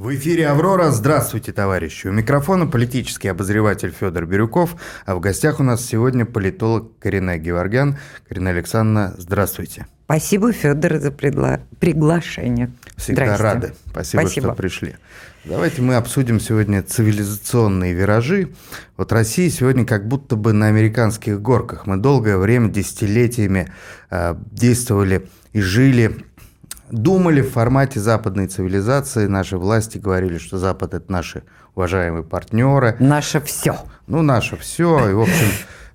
В эфире «Аврора». Здравствуйте, товарищи. У микрофона политический обозреватель Федор Бирюков, а в гостях у нас сегодня политолог Карина Геворгян. Карина Александровна, здравствуйте. Спасибо, Федор, за пригла... приглашение. Всегда рады. Спасибо, Спасибо, что пришли. Давайте мы обсудим сегодня цивилизационные виражи. Вот Россия сегодня как будто бы на американских горках. Мы долгое время, десятилетиями э, действовали и жили думали в формате западной цивилизации. Наши власти говорили, что Запад – это наши уважаемые партнеры. Наше все. Ну, наше все. И, в общем,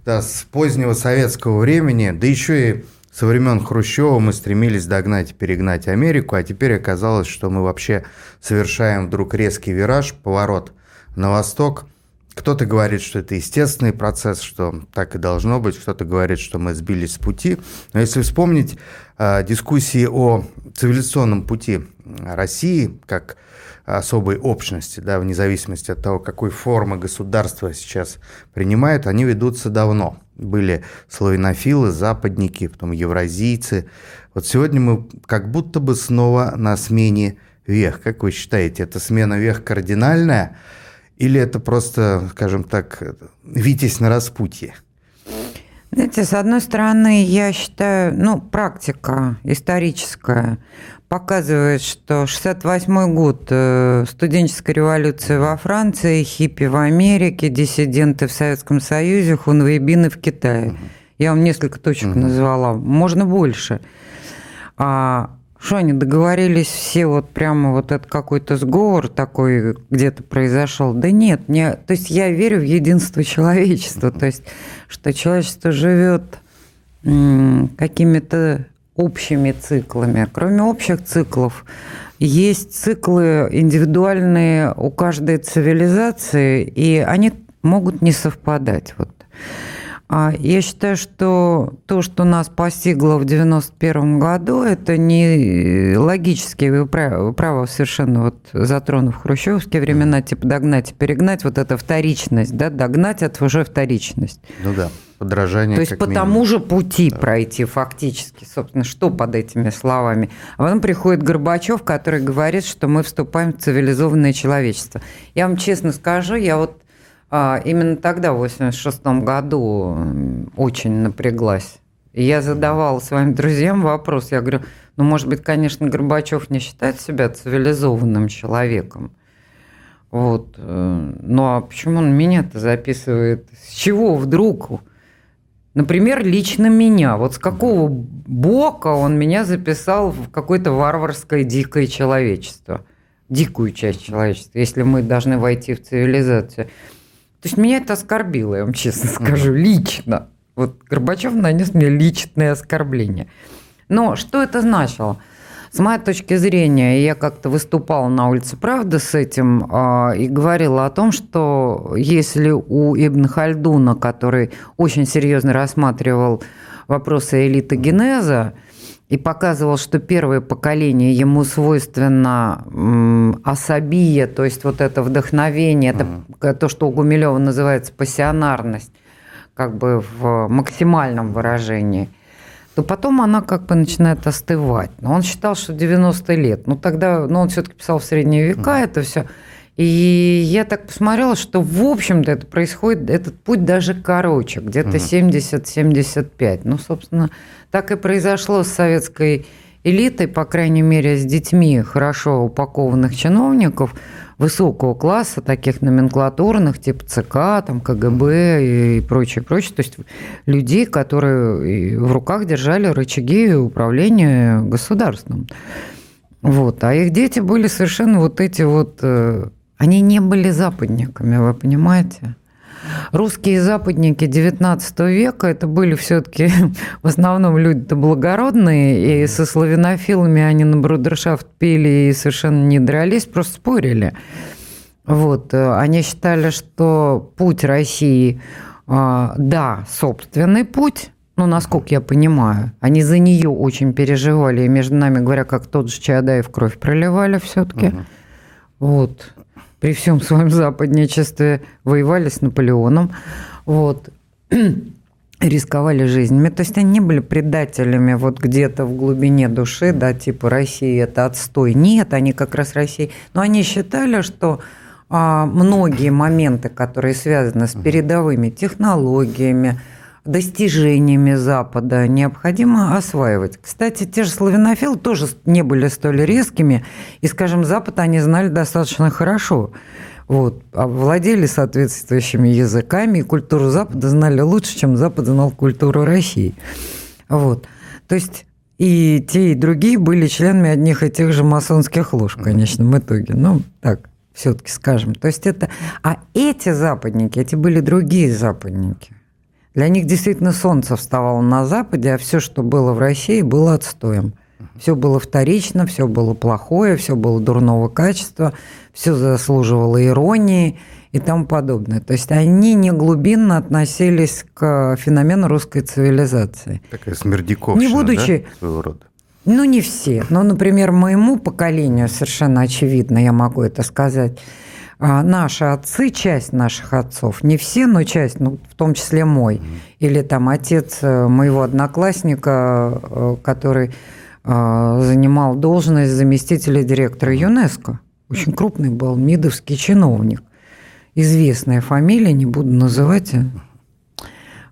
да, с позднего советского времени, да еще и со времен Хрущева мы стремились догнать и перегнать Америку, а теперь оказалось, что мы вообще совершаем вдруг резкий вираж, поворот на восток – кто-то говорит, что это естественный процесс, что так и должно быть, кто-то говорит, что мы сбились с пути. Но если вспомнить э, дискуссии о цивилизационном пути России как особой общности, да, вне зависимости от того, какой формы государство сейчас принимает, они ведутся давно. Были славянофилы, западники, потом евразийцы. Вот сегодня мы как будто бы снова на смене вех. Как вы считаете, эта смена вех кардинальная – или это просто, скажем так, витязь на распутье? Знаете, с одной стороны, я считаю, ну, практика историческая показывает, что 68 год, э, студенческая революция во Франции, хиппи в Америке, диссиденты в Советском Союзе, хунвейбины в Китае. Угу. Я вам несколько точек угу. назвала, можно больше. А что они договорились все вот прямо вот это какой-то сговор такой где-то произошел? Да нет, не, то есть я верю в единство человечества, то есть что человечество живет какими-то общими циклами. Кроме общих циклов, есть циклы индивидуальные у каждой цивилизации, и они могут не совпадать. Вот. А я считаю, что то, что нас постигло в 91 году, это не логически, вы правы, совершенно вот затронув хрущевские времена, типа догнать и перегнать, вот эта вторичность, да, догнать – это уже вторичность. Ну да, подражание То есть по минимум. тому же пути да. пройти фактически, собственно, что под этими словами. А потом приходит Горбачев, который говорит, что мы вступаем в цивилизованное человечество. Я вам честно скажу, я вот именно тогда, в 86 году, очень напряглась. Я задавала своим друзьям вопрос. Я говорю, ну, может быть, конечно, Горбачев не считает себя цивилизованным человеком. Вот. Э, ну, а почему он меня-то записывает? С чего вдруг? Например, лично меня. Вот с какого бока он меня записал в какое-то варварское дикое человечество? Дикую часть человечества, если мы должны войти в цивилизацию. То есть меня это оскорбило, я вам честно скажу, лично. Вот Горбачев нанес мне личное оскорбление. Но что это значило? С моей точки зрения, я как-то выступала на улице Правды с этим э, и говорила о том, что если у Ибн Хальдуна, который очень серьезно рассматривал вопросы элитогенеза, и показывал, что первое поколение ему свойственно особия, то есть вот это вдохновение, mm это то, что у Гумилева называется пассионарность, как бы в максимальном выражении, то потом она как бы начинает остывать. Но он считал, что 90 лет. Ну тогда, ну он все-таки писал в средние века mm это все. И я так посмотрела, что в общем-то это происходит, этот путь даже короче, где-то mm 70-75. Ну, собственно, так и произошло с советской элитой, по крайней мере, с детьми хорошо упакованных чиновников высокого класса, таких номенклатурных, типа ЦК, там, КГБ и прочее, прочее. То есть людей, которые в руках держали рычаги управления государством. Вот. А их дети были совершенно вот эти вот... Они не были западниками, вы понимаете? Русские западники XIX века это были все-таки в основном люди-то благородные, и со славянофилами они на брудершафт пили и совершенно не дрались, просто спорили. Вот. Э, они считали, что путь России, э, да, собственный путь, ну, насколько я понимаю, они за нее очень переживали, и между нами говоря, как тот же Чаадаев кровь проливали все-таки. Угу. Вот при всем своем западничестве воевали с Наполеоном. Вот. рисковали жизнями. То есть они не были предателями вот где-то в глубине души, да, типа Россия это отстой. Нет, они как раз Россия. Но они считали, что а, многие моменты, которые связаны с передовыми технологиями, достижениями Запада необходимо осваивать. Кстати, те же славянофилы тоже не были столь резкими, и, скажем, Запад они знали достаточно хорошо. Вот, а владели соответствующими языками, и культуру Запада знали лучше, чем Запад знал культуру России. Вот. То есть и те, и другие были членами одних и тех же масонских лож в конечном итоге. Ну, так, все-таки скажем. То есть это... А эти западники, эти были другие западники. Для них действительно солнце вставало на Западе, а все, что было в России, было отстоем. Все было вторично, все было плохое, все было дурного качества, все заслуживало иронии и тому подобное. То есть они не глубинно относились к феномену русской цивилизации. Такая смердяковщина, не будучи, да, своего рода? Ну, не все. Но, например, моему поколению совершенно очевидно, я могу это сказать, наши отцы, часть наших отцов, не все, но часть, ну, в том числе мой, или там отец э, моего одноклассника, э, который э, занимал должность заместителя директора ЮНЕСКО. Очень крупный был мидовский чиновник. Известная фамилия, не буду называть.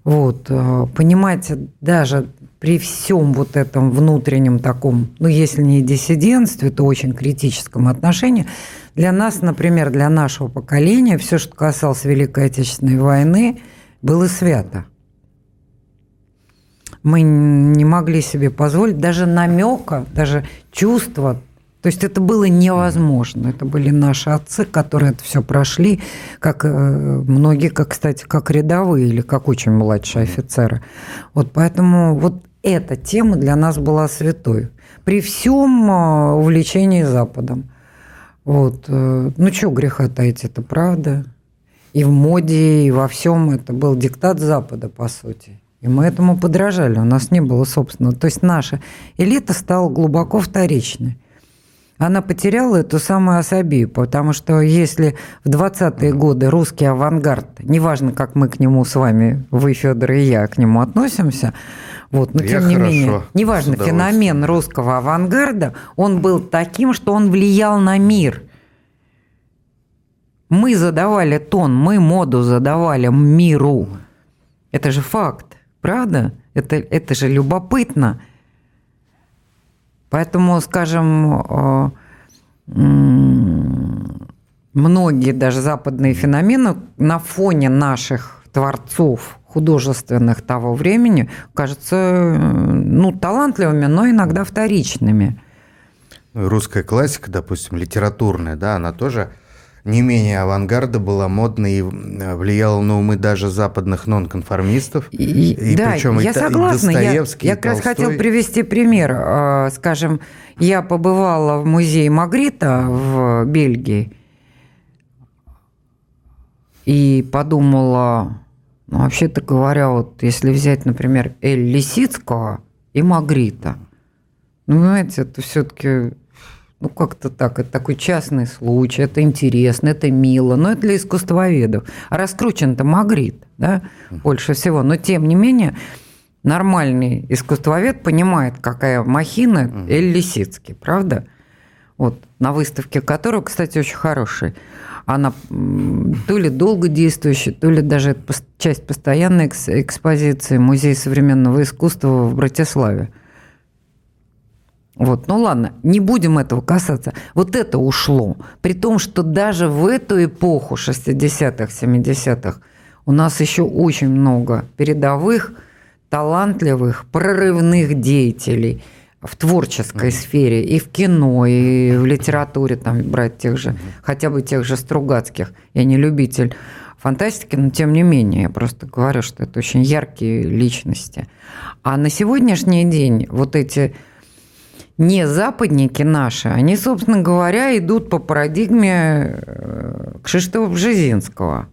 Вот, понимаете, даже при всем вот этом внутреннем таком, ну, если не диссидентстве, то очень критическом отношении, для нас, например, для нашего поколения, все, что касалось Великой Отечественной войны, было свято. Мы не могли себе позволить даже намека, даже чувства. То есть это было невозможно. Это были наши отцы, которые это все прошли, как э, многие, как, кстати, как рядовые или как очень младшие офицеры. Вот поэтому вот эта тема для нас была святой. При всем э, увлечении Западом. Вот. Э, ну, что греха таить, это правда. И в моде, и во всем это был диктат Запада, по сути. И мы этому подражали, у нас не было собственного. То есть наша элита стала глубоко вторичной. Она потеряла эту самую особию, потому что если в 20-е годы русский авангард, неважно, как мы к нему с вами, вы, Федор и я, к нему относимся, вот, но я тем не хорошо, менее, неважно, феномен русского авангарда, он был таким, что он влиял на мир. Мы задавали тон, мы моду задавали миру. Это же факт, правда? Это, это же любопытно. Поэтому, скажем, э, многие даже западные феномены на фоне наших творцов художественных того времени кажутся ну, талантливыми, но иногда вторичными. Ну, русская классика, допустим, литературная, да, она тоже не менее авангарда была модной и влияла на умы даже западных нонконформистов. И, и да, причем я и, согласна. И Достоевский, я, я как раз хотел привести пример. А, скажем, я побывала в музее Магрита в Бельгии и подумала, ну, вообще-то говоря, вот если взять, например, Эль Лисицкого и Магрита, ну, знаете, это все-таки, ну, как-то так, это такой частный случай, это интересно, это мило, но это для искусствоведов. А раскручен-то Магрит, да, больше всего. Но, тем не менее, нормальный искусствовед понимает, какая махина Эль Лисицкий, правда? Вот, на выставке которого, кстати, очень хороший она то ли долго действующая, то ли даже часть постоянной экспозиции Музея современного искусства в Братиславе. Вот, ну ладно, не будем этого касаться. Вот это ушло. При том, что даже в эту эпоху 60-х, 70-х у нас еще очень много передовых, талантливых, прорывных деятелей – в творческой mm-hmm. сфере, и в кино, и в литературе, там, брать тех же, mm-hmm. хотя бы тех же Стругацких. Я не любитель фантастики, но тем не менее, я просто говорю, что это очень яркие личности. А на сегодняшний день вот эти не западники наши, они, собственно говоря, идут по парадигме э, Кшиштофа Бжезинского –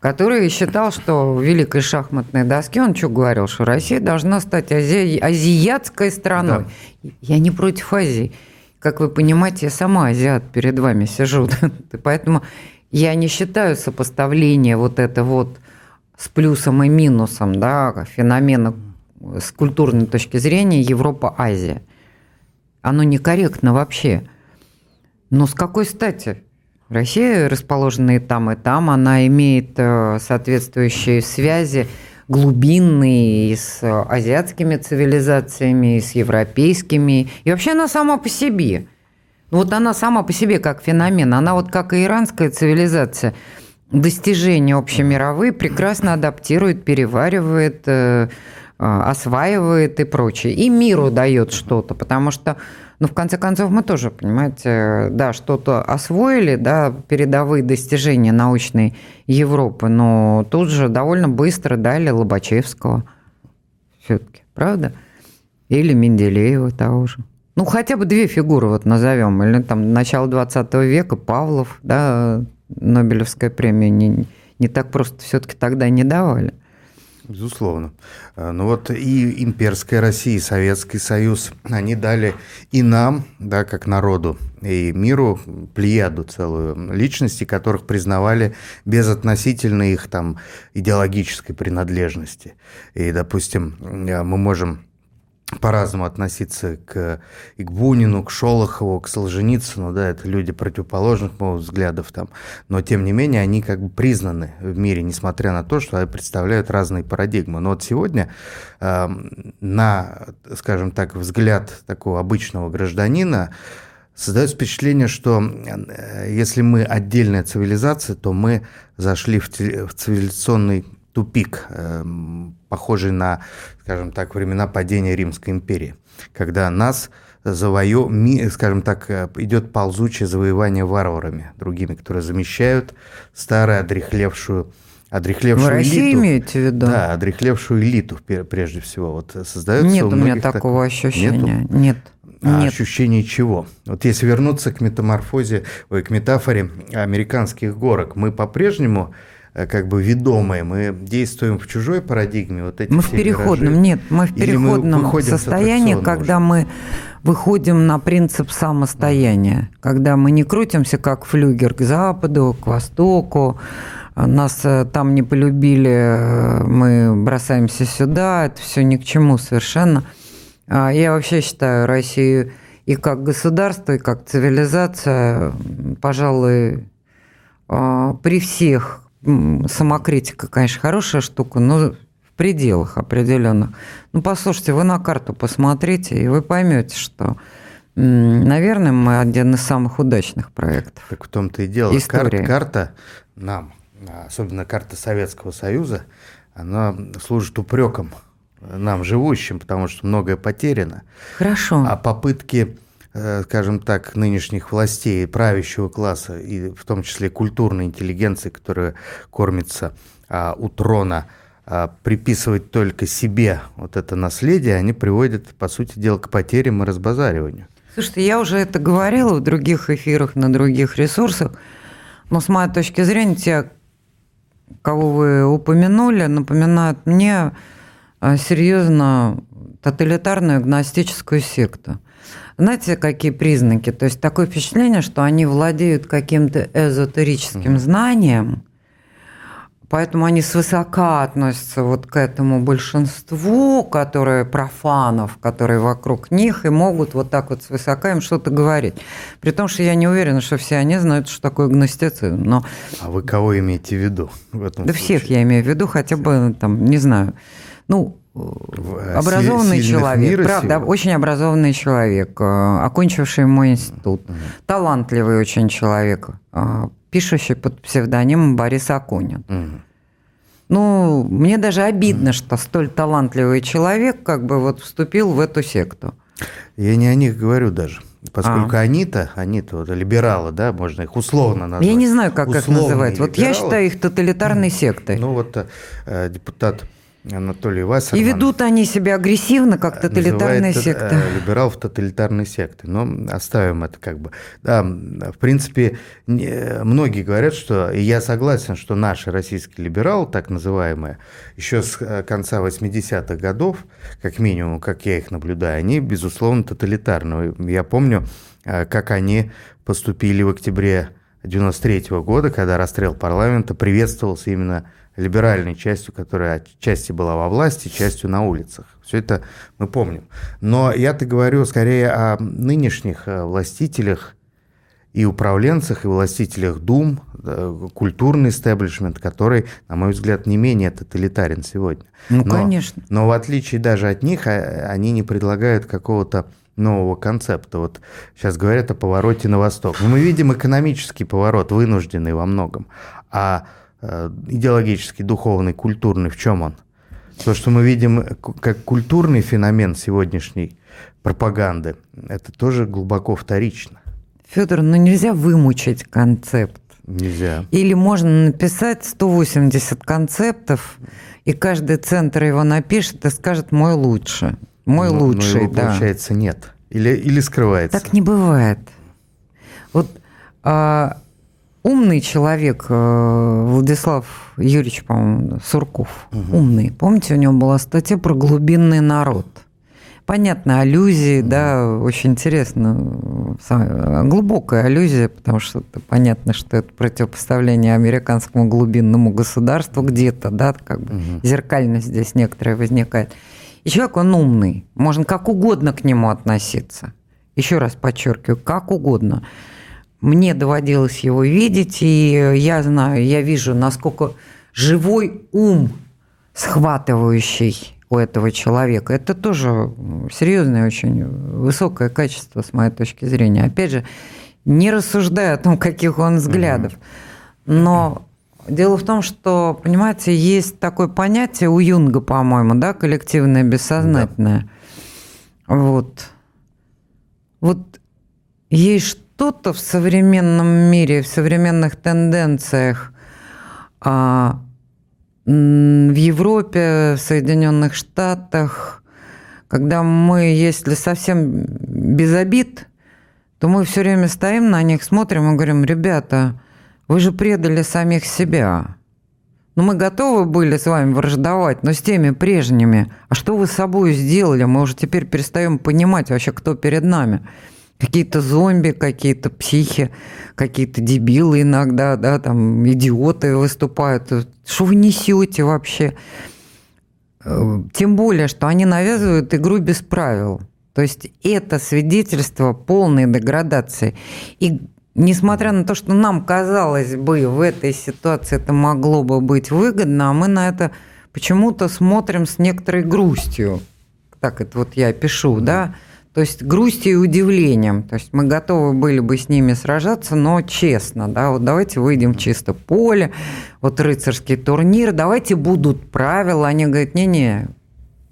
который считал, что в великой шахматной доске, он что говорил, что Россия должна стать ази... азиатской страной. Да. Я не против Азии. Как вы понимаете, я сама азиат перед вами сижу. Поэтому я не считаю сопоставление вот это вот с плюсом и минусом да, феномена с культурной точки зрения Европа-Азия. Оно некорректно вообще. Но с какой стати? Россия, расположена и там, и там, она имеет э, соответствующие связи глубинные и с азиатскими цивилизациями, и с европейскими. И вообще она сама по себе. Вот она сама по себе как феномен. Она вот как и иранская цивилизация достижения общемировые прекрасно адаптирует, переваривает, э, э, осваивает и прочее. И миру дает что-то, потому что но в конце концов мы тоже, понимаете, да, что-то освоили, да, передовые достижения научной Европы, но тут же довольно быстро дали Лобачевского все-таки, правда? Или Менделеева того же. Ну, хотя бы две фигуры вот назовем. Или там начало 20 века, Павлов, да, Нобелевская премия не, не так просто все-таки тогда не давали. Безусловно. А, ну вот и имперская Россия, и Советский Союз, они дали и нам, да, как народу, и миру плеяду целую личности, которых признавали безотносительно их там идеологической принадлежности. И, допустим, мы можем по-разному относиться к, и к Бунину, к Шолохову, к Солженицыну, да, это люди противоположных моих взглядов там, но тем не менее они как бы признаны в мире, несмотря на то, что они представляют разные парадигмы. Но вот сегодня э, на, скажем так, взгляд такого обычного гражданина создается впечатление, что э, если мы отдельная цивилизация, то мы зашли в цивилизационный тупик, эм, похожий на, скажем так, времена падения Римской империи, когда нас завоё, скажем так, э, идет ползучее завоевание варварами, другими, которые замещают старую одрехлевшую одрехлевшую В России элиту. имеете в виду? Да, одрехлевшую элиту прежде всего. Вот создается Нет у, у меня такого так... ощущения. Нету? Нет. А Нет. ощущение чего? Вот если вернуться к метаморфозе, ой, к метафоре американских горок, мы по-прежнему как бы ведомые, мы действуем в чужой парадигме. Вот эти мы в переходном, миражи, нет, мы в переходном состоянии, когда мы выходим на принцип самостояния, когда мы не крутимся как флюгер к западу, к востоку, нас э, там не полюбили, э, мы бросаемся сюда, это все ни к чему совершенно. А я вообще считаю Россию и как государство, и как цивилизация, пожалуй, при всех самокритика, конечно, хорошая штука, но в пределах определенных. Ну, послушайте, вы на карту посмотрите, и вы поймете, что, наверное, мы один из самых удачных проектов. Так в том-то и дело. Истории. Кар- карта нам, особенно карта Советского Союза, она служит упреком нам, живущим, потому что многое потеряно. Хорошо. А попытки скажем так, нынешних властей, правящего класса, и в том числе культурной интеллигенции, которая кормится а, у трона, а, приписывать только себе вот это наследие, они приводят, по сути дела, к потерям и разбазариванию. Слушайте, я уже это говорила в других эфирах, на других ресурсах, но с моей точки зрения, те, кого вы упомянули, напоминают мне а, серьезно тоталитарную агностическую секту. Знаете, какие признаки? То есть такое впечатление, что они владеют каким-то эзотерическим знанием, Поэтому они свысока относятся вот к этому большинству, которые профанов, которые вокруг них, и могут вот так вот свысока им что-то говорить. При том, что я не уверена, что все они знают, что такое гностицизм. Но... А вы кого имеете в виду в этом Да случае? всех я имею в виду, хотя бы, там, не знаю, ну, образованный человек, правда, сил. очень образованный человек, э, окончивший мой институт, mm-hmm. талантливый очень человек, э, пишущий под псевдонимом Борис Акунин. Mm-hmm. Ну, мне даже обидно, mm-hmm. что столь талантливый человек как бы вот вступил в эту секту. Я не о них говорю даже. Поскольку а. они-то, они-то вот, либералы, да, можно их условно назвать. Я не знаю, как их называть. Вот я считаю их тоталитарной сектой. Ну вот э, депутат Анатолий Вассерман. И ведут они себя агрессивно, как тоталитарная секта. Э, либералов тоталитарной секты. Но оставим это как бы. Да, в принципе, многие говорят, что, и я согласен, что наши российские либералы, так называемые, еще с э, конца 80-х годов, как минимум, как я их наблюдаю, они, безусловно, тоталитарные. Я помню, э, как они поступили в октябре 93 года, когда расстрел парламента приветствовался именно либеральной частью, которая части была во власти, частью на улицах. Все это мы помним. Но я-то говорю скорее о нынешних э, властителях и управленцах, и властителях дум, культурный истеблишмент, который, на мой взгляд, не менее тоталитарен сегодня. Ну, но, конечно. Но в отличие даже от них, а, они не предлагают какого-то нового концепта. Вот сейчас говорят о повороте на восток. Но мы видим экономический поворот, вынужденный во многом. А идеологический, духовный, культурный, в чем он? То, что мы видим как культурный феномен сегодняшней пропаганды, это тоже глубоко вторично. Федор, ну нельзя вымучить концепт. Нельзя. Или можно написать 180 концептов, и каждый центр его напишет и скажет «мой лучше». Мой но, лучший, но его, да. получается, нет. Или, или скрывается. Так не бывает. Вот а, умный человек, э, Владислав Юрьевич, по-моему, Сурков, угу. умный. Помните, у него была статья про глубинный народ. Понятно, аллюзии, угу. да, очень интересно, глубокая аллюзия, потому что это понятно, что это противопоставление американскому глубинному государству где-то, да, как бы угу. зеркальность здесь некоторая возникает. И человек, он умный, можно как угодно к нему относиться. Еще раз подчеркиваю, как угодно. Мне доводилось его видеть, и я знаю, я вижу, насколько живой ум, схватывающий у этого человека. Это тоже серьезное, очень высокое качество, с моей точки зрения. Опять же, не рассуждая о том, каких он взглядов. Но дело в том, что, понимаете, есть такое понятие у Юнга, по-моему, да, коллективное бессознательное. Да. Вот. Вот есть что-то в современном мире, в современных тенденциях, а, в Европе, в Соединенных Штатах, когда мы, если совсем без обид, то мы все время стоим на них, смотрим и говорим, ребята, вы же предали самих себя. Ну, мы готовы были с вами враждовать, но с теми прежними. А что вы с собой сделали? Мы уже теперь перестаем понимать вообще, кто перед нами какие-то зомби, какие-то психи, какие-то дебилы иногда, да, там идиоты выступают. Что вы несете вообще? Э, тем более, что они навязывают игру без правил. То есть это свидетельство полной деградации. И несмотря на то, что нам казалось бы, в этой ситуации это могло бы быть выгодно, а мы на это почему-то смотрим с некоторой грустью. Так это вот я пишу, да, то есть грустью и удивлением. То есть мы готовы были бы с ними сражаться, но честно, да, вот давайте выйдем в чисто поле, вот рыцарский турнир, давайте будут правила. Они говорят, не-не,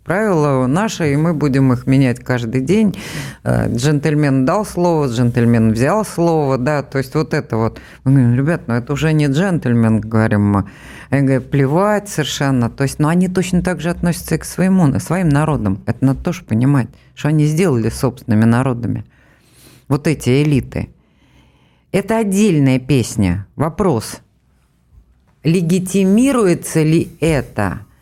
правила наши, и мы будем их менять каждый день. Э, джентльмен дал слово, джентльмен взял слово, да, то есть вот это вот. Мы говорим, ребят, ну это уже не джентльмен, говорим мы. Они говорят, плевать совершенно. То есть, но они точно так же относятся и к своему, своим народам. Это надо тоже понимать, что они сделали собственными народами. Вот эти элиты. Это отдельная песня. Вопрос. Легитимируется ли это –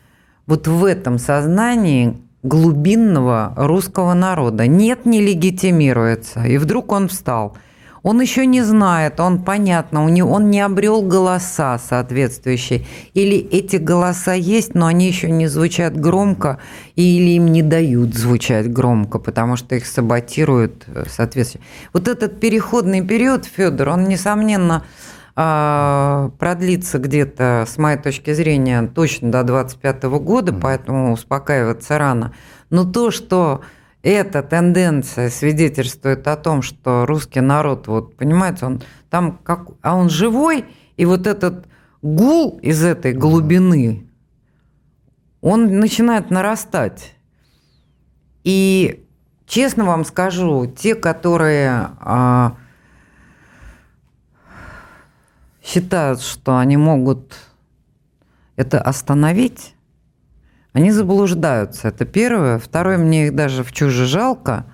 вот в этом сознании глубинного русского народа. Нет, не легитимируется. И вдруг он встал. Он еще не знает, он понятно, у него, он не обрел голоса соответствующие. Или эти голоса есть, но они еще не звучат громко, или им не дают звучать громко, потому что их саботируют э, соответствующие. Вот этот переходный период, Федор, он, несомненно, продлится где-то, с моей точки зрения, точно до 2025 года, поэтому успокаиваться рано. Но то, что эта тенденция свидетельствует о том, что русский народ, вот понимаете, он там как, а он живой, и вот этот гул из этой глубины, он начинает нарастать. И честно вам скажу, те, которые а, считают, что они могут это остановить, они заблуждаются. Это первое. Второе, мне их даже в чуже жалко.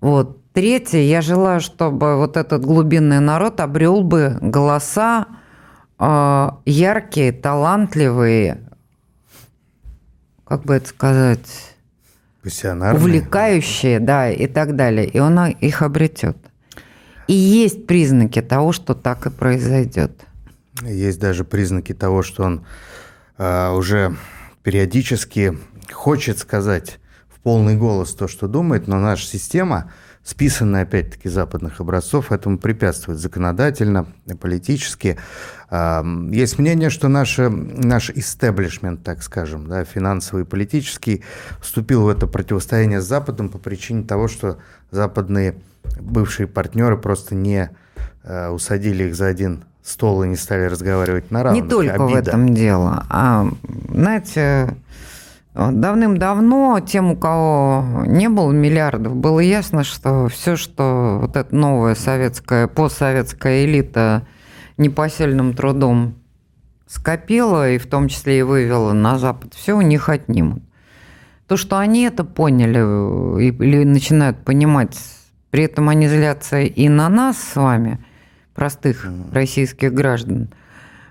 Вот. Третье, я желаю, чтобы вот этот глубинный народ обрел бы голоса э, яркие, талантливые, как бы это сказать, увлекающие, да, и так далее. И он их обретет. И есть признаки того, что так и произойдет. Есть даже признаки того, что он э, уже периодически хочет сказать в полный голос то, что думает, но наша система, списанная опять-таки западных образцов, этому препятствует законодательно, политически. Есть мнение, что наше, наш истеблишмент, так скажем, да, финансовый и политический, вступил в это противостояние с Западом по причине того, что западные бывшие партнеры просто не э, усадили их за один стол и не стали разговаривать на равных. Не только Обида. в этом дело. А, знаете, давным-давно тем, у кого не было миллиардов, было ясно, что все, что вот эта новая советская, постсоветская элита непосильным трудом скопила, и в том числе и вывела на Запад, все у них отнимут. То, что они это поняли э, или начинают понимать при этом они злятся и на нас с вами, простых российских граждан,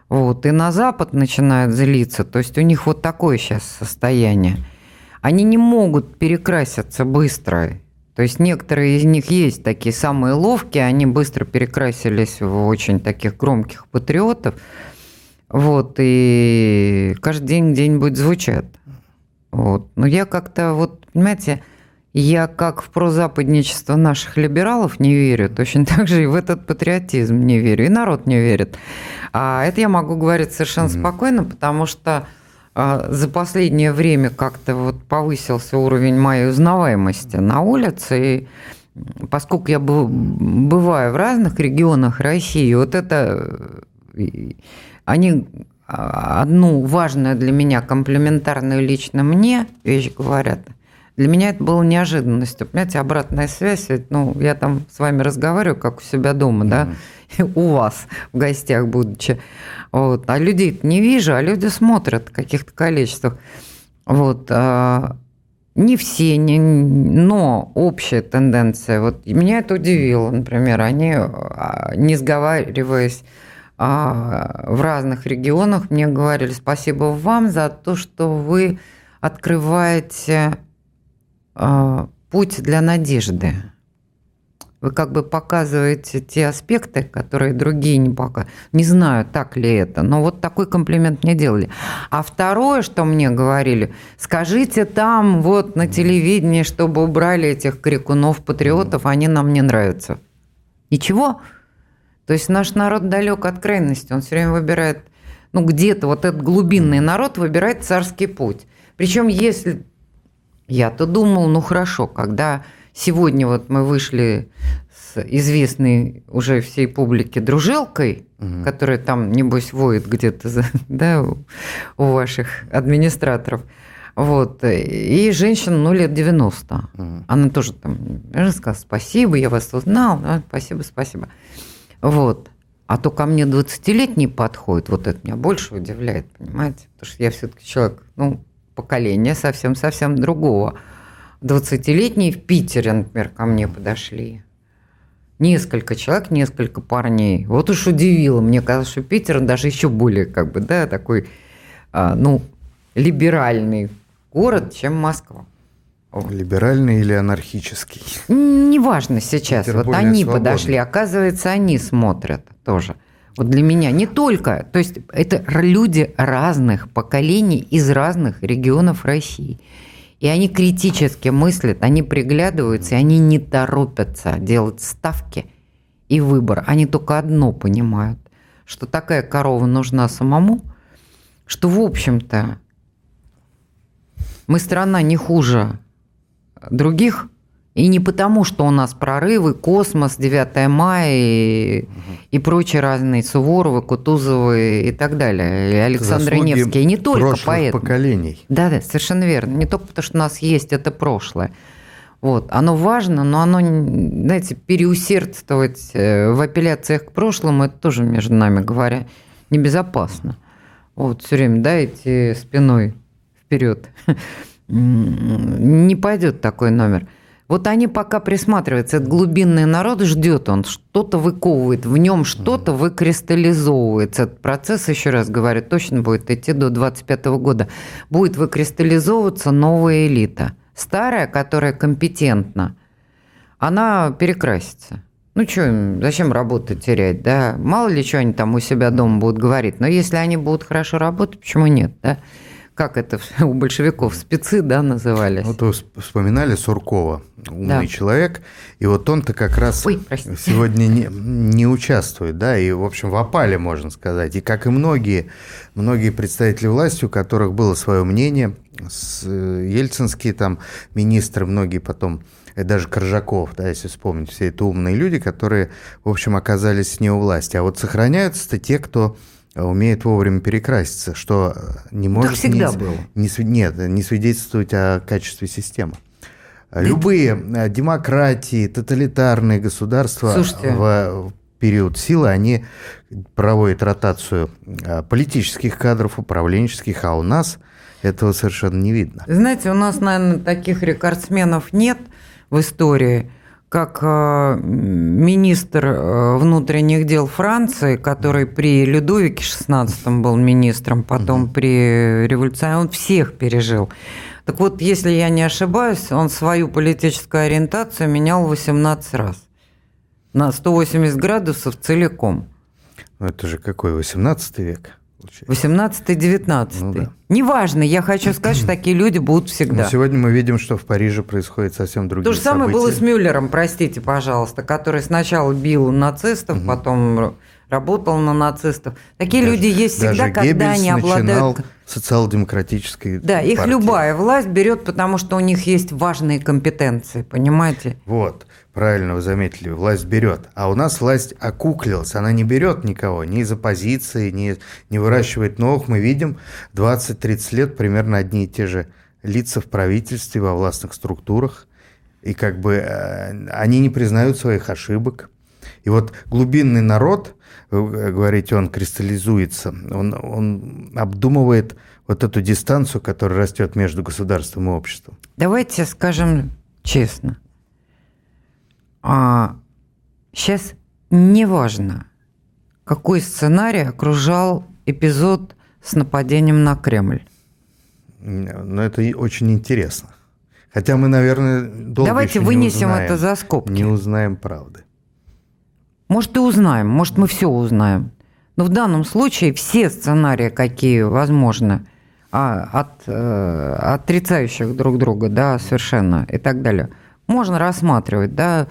вот, и на Запад начинают злиться. То есть у них вот такое сейчас состояние. Они не могут перекраситься быстро. То есть некоторые из них есть такие самые ловкие, они быстро перекрасились в очень таких громких патриотов. Вот, и каждый день где-нибудь звучат. Вот. Но я как-то, вот, понимаете, я как в прозападничество наших либералов не верю, точно так же и в этот патриотизм не верю, и народ не верит. А это я могу говорить совершенно mm-hmm. спокойно, потому что а, за последнее время как-то вот повысился уровень моей узнаваемости на улице, и поскольку я бываю в разных регионах России, вот это они а, одну важную для меня комплементарную лично мне вещь говорят – для меня это было неожиданностью. Понимаете, обратная связь, ведь, ну, я там с вами разговариваю, как у себя дома, да, у вас в гостях будучи. Вот. А людей не вижу, а люди смотрят в каких-то количествах. Вот. А, не все, не, но общая тенденция. Вот меня это удивило, например, они, а, не сговариваясь, а, в разных регионах мне говорили спасибо вам за то, что вы открываете путь для надежды. Вы как бы показываете те аспекты, которые другие не показывают. Не знаю, так ли это, но вот такой комплимент мне делали. А второе, что мне говорили, скажите там вот на телевидении, чтобы убрали этих крикунов, патриотов, они нам не нравятся. Ничего. То есть наш народ далек от крайности, он все время выбирает, ну где-то вот этот глубинный народ выбирает царский путь. Причем если я-то думал, ну хорошо, когда сегодня вот мы вышли с известной уже всей публике дружелкой, угу. которая там, небось, воет где-то да, у ваших администраторов, вот. И женщина, ну, лет 90. Угу. Она тоже там сказала, спасибо, я вас узнал. Да, спасибо, спасибо. Вот. А то ко мне 20-летний подходит, вот это меня больше удивляет, понимаете? Потому что я все-таки человек, ну, поколения совсем-совсем другого. 20-летние в Питере, например, ко мне подошли. Несколько человек, несколько парней. Вот уж удивило. Мне казалось, что Питер даже еще более, как бы, да, такой, а, ну, либеральный город, чем Москва. Либеральный или анархический? Неважно сейчас. Питер вот они свободный. подошли. Оказывается, они смотрят тоже. Вот для меня не только, то есть это люди разных поколений из разных регионов России. И они критически мыслят, они приглядываются, и они не торопятся делать ставки и выбор. Они только одно понимают, что такая корова нужна самому, что, в общем-то, мы страна не хуже других и не потому, что у нас прорывы, космос, 9 мая и, угу. и прочие разные Суворовы, Кутузовы и так далее, и Александр Невский. И не только поэтому. поколений. Да, да, совершенно верно. Не только потому, что у нас есть это прошлое. Вот. Оно важно, но оно, знаете, переусердствовать э, в апелляциях к прошлому, это тоже, между нами говоря, небезопасно. Вот все время, да, идти спиной вперед. Не пойдет такой номер. Вот они пока присматриваются, этот глубинный народ ждет, он что-то выковывает, в нем что-то выкристаллизовывается. Этот процесс, еще раз говорю, точно будет идти до 2025 года. Будет выкристаллизовываться новая элита. Старая, которая компетентна, она перекрасится. Ну что, зачем работу терять, да? Мало ли что они там у себя дома будут говорить. Но если они будут хорошо работать, почему нет, да? Как это у большевиков, спецы, да, назывались. Вот вы вспоминали Суркова, умный да. человек, и вот он-то как раз Ой, сегодня не, не участвует, да, и, в общем, в опале, можно сказать. И как и многие, многие представители власти, у которых было свое мнение, с, э, ельцинские там министры, многие потом и даже Коржаков, да, если вспомнить, все это умные люди, которые, в общем, оказались не у власти. А вот сохраняются-то те, кто умеет вовремя перекраситься, что не может так всегда не, было. Не, нет, не свидетельствовать о качестве системы. Любые э, демократии, тоталитарные государства Слушайте. в период силы, они проводят ротацию э, политических кадров, управленческих, а у нас этого совершенно не видно. Знаете, у нас, наверное, таких рекордсменов нет в истории как э, министр э, внутренних дел Франции, который при Людовике XVI был министром, потом угу. при революции, он всех пережил. Так вот, если я не ошибаюсь, он свою политическую ориентацию менял 18 раз. На 180 градусов целиком. Это же какой, 18 век? Получается. 18-19. Ну, да. Неважно, я хочу сказать, что такие люди будут всегда. Но сегодня мы видим, что в Париже происходит совсем другие То же самое события. было с Мюллером, простите, пожалуйста, который сначала бил нацистов, угу. потом работал на нацистов. Такие даже, люди есть всегда, когда Геббельс они обладают... социал-демократической Да, партии. их любая власть берет, потому что у них есть важные компетенции, понимаете? Вот. Правильно вы заметили, власть берет. А у нас власть окуклилась, она не берет никого, ни из оппозиции, ни, не выращивает новых. Мы видим 20-30 лет примерно одни и те же лица в правительстве, во властных структурах. И как бы э, они не признают своих ошибок. И вот глубинный народ, вы говорите, он кристаллизуется, он, он обдумывает вот эту дистанцию, которая растет между государством и обществом. Давайте скажем честно – а сейчас неважно, какой сценарий окружал эпизод с нападением на Кремль. Но это очень интересно. Хотя мы, наверное, долго Давайте вынесем узнаем, это за скобки. Не узнаем правды. Может, и узнаем, может, мы все узнаем. Но в данном случае все сценарии, какие возможны, а, от, э, отрицающих друг друга, да, совершенно, и так далее – можно рассматривать, да,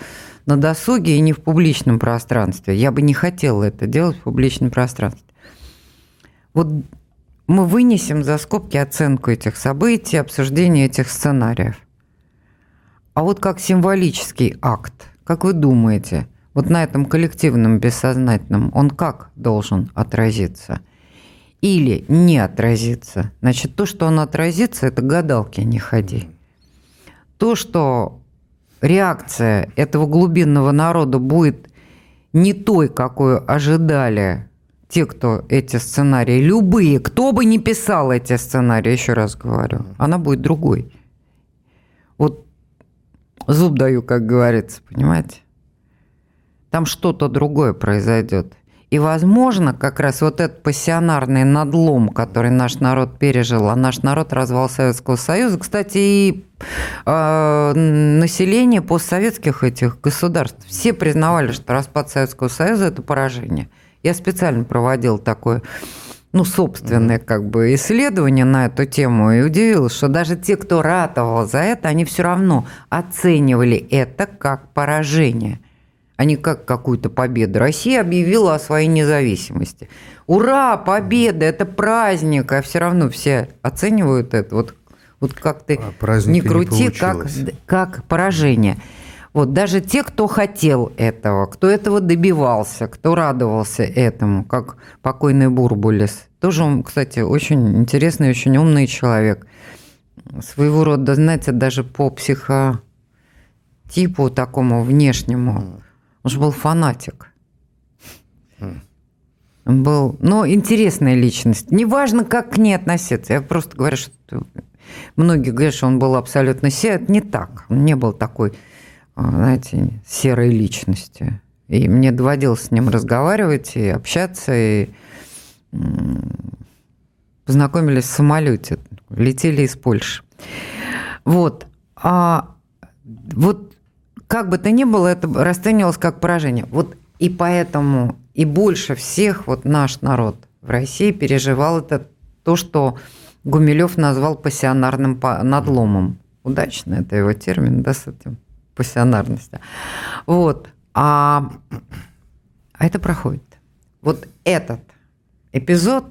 на досуге и не в публичном пространстве. Я бы не хотела это делать в публичном пространстве. Вот мы вынесем за скобки оценку этих событий, обсуждение этих сценариев. А вот как символический акт, как вы думаете, вот на этом коллективном бессознательном, он как должен отразиться? Или не отразиться? Значит, то, что он отразится, это гадалки, не ходи. То, что реакция этого глубинного народа будет не той, какую ожидали те, кто эти сценарии, любые, кто бы ни писал эти сценарии, еще раз говорю, она будет другой. Вот зуб даю, как говорится, понимаете? Там что-то другое произойдет. И, возможно, как раз вот этот пассионарный надлом, который наш народ пережил, а наш народ развал Советского Союза, кстати, и э, население постсоветских этих государств, все признавали, что распад Советского Союза – это поражение. Я специально проводил такое ну, собственное как бы исследование на эту тему и удивилась, что даже те, кто ратовал за это, они все равно оценивали это как поражение а не как какую-то победу. Россия объявила о своей независимости. Ура, победа, это праздник, а все равно все оценивают это вот, вот как ты а не крути, не как, как поражение. Вот даже те, кто хотел этого, кто этого добивался, кто радовался этому, как покойный Бурбулис, тоже он, кстати, очень интересный, очень умный человек. Своего рода, знаете, даже по психотипу такому внешнему он же был фанатик. Он был, ну, интересная личность. Неважно, как к ней относиться. Я просто говорю, что многие говорят, что он был абсолютно серый. Это не так. Он не был такой, а, знаете, серой личностью. И мне доводилось с ним разговаривать и общаться, и познакомились в самолете, летели из Польши. Вот. А вот как бы то ни было, это расценивалось как поражение. Вот и поэтому и больше всех вот наш народ в России переживал это то, что Гумилев назвал пассионарным надломом. Удачно это его термин, да, с этим пассионарностью. Вот. А, а это проходит. Вот этот эпизод,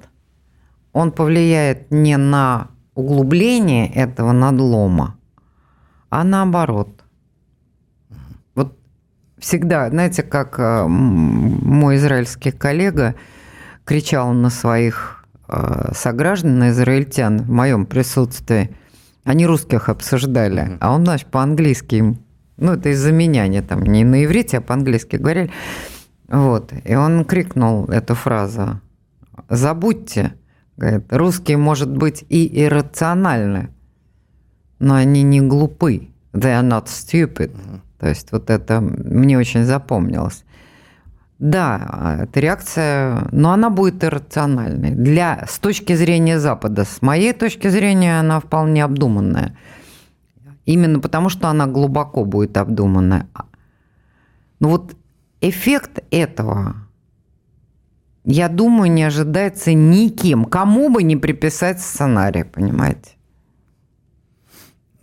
он повлияет не на углубление этого надлома, а наоборот. Всегда, знаете, как э, мой израильский коллега кричал на своих э, сограждан, на израильтян в моем присутствии, они русских обсуждали, а он, значит, по-английски им, ну, это из-за меня, они там не на иврите, а по-английски говорили. Вот, и он крикнул эту фразу «Забудьте, говорит, русские, может быть, и иррациональны, но они не глупы. They are not stupid. То есть вот это мне очень запомнилось. Да, эта реакция, но она будет иррациональной. Для, с точки зрения Запада, с моей точки зрения, она вполне обдуманная. Именно потому, что она глубоко будет обдуманная. Но вот эффект этого, я думаю, не ожидается никем, кому бы не приписать сценарий, понимаете?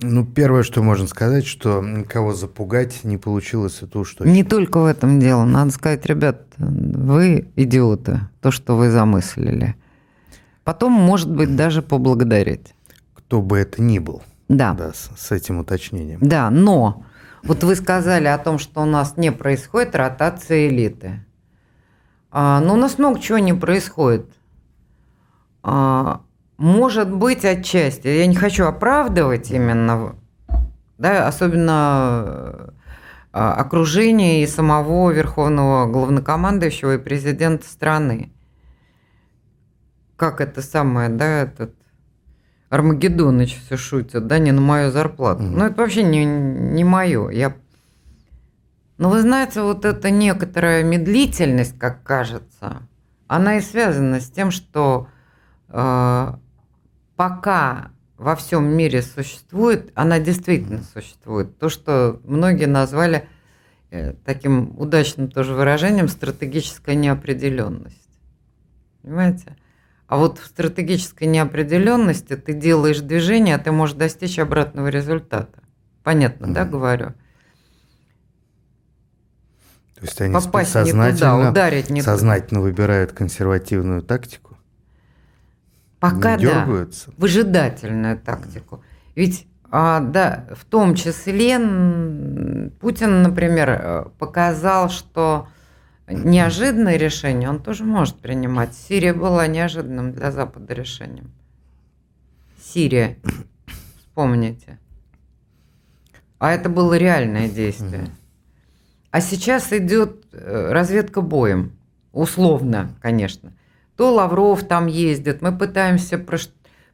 Ну, первое, что можно сказать, что кого запугать не получилось, это уж точно. Не только в этом дело. Надо сказать, ребят, вы идиоты, то, что вы замыслили. Потом, может быть, даже поблагодарить. Кто бы это ни был. Да. да с, с этим уточнением. Да, но вот вы сказали о том, что у нас не происходит ротация элиты. А, но у нас много чего не происходит. А, может быть, отчасти. Я не хочу оправдывать именно, да, особенно а, окружение и самого верховного главнокомандующего и президента страны. Как это самое, да, этот Армагеддоныч все шутит, да, не на мою зарплату. Mm. Ну, это вообще не, не мое. Я... Но вы знаете, вот эта некоторая медлительность, как кажется, она и связана с тем, что э, пока во всем мире существует, она действительно существует. То, что многие назвали э, таким удачным тоже выражением стратегическая неопределенность. Понимаете? А вот в стратегической неопределенности ты делаешь движение, а ты можешь достичь обратного результата. Понятно, mm-hmm. да, говорю? То есть они Попасть сознательно, не туда, ударить не сознательно туда. выбирают консервативную тактику? Пока да, выжидательную тактику. Ведь, а, да, в том числе Путин, например, э, показал, что неожиданное решение он тоже может принимать. Сирия была неожиданным для Запада решением. Сирия, вспомните. А это было реальное действие. А сейчас идет э, разведка боем. Условно, конечно то Лавров там ездит, мы пытаемся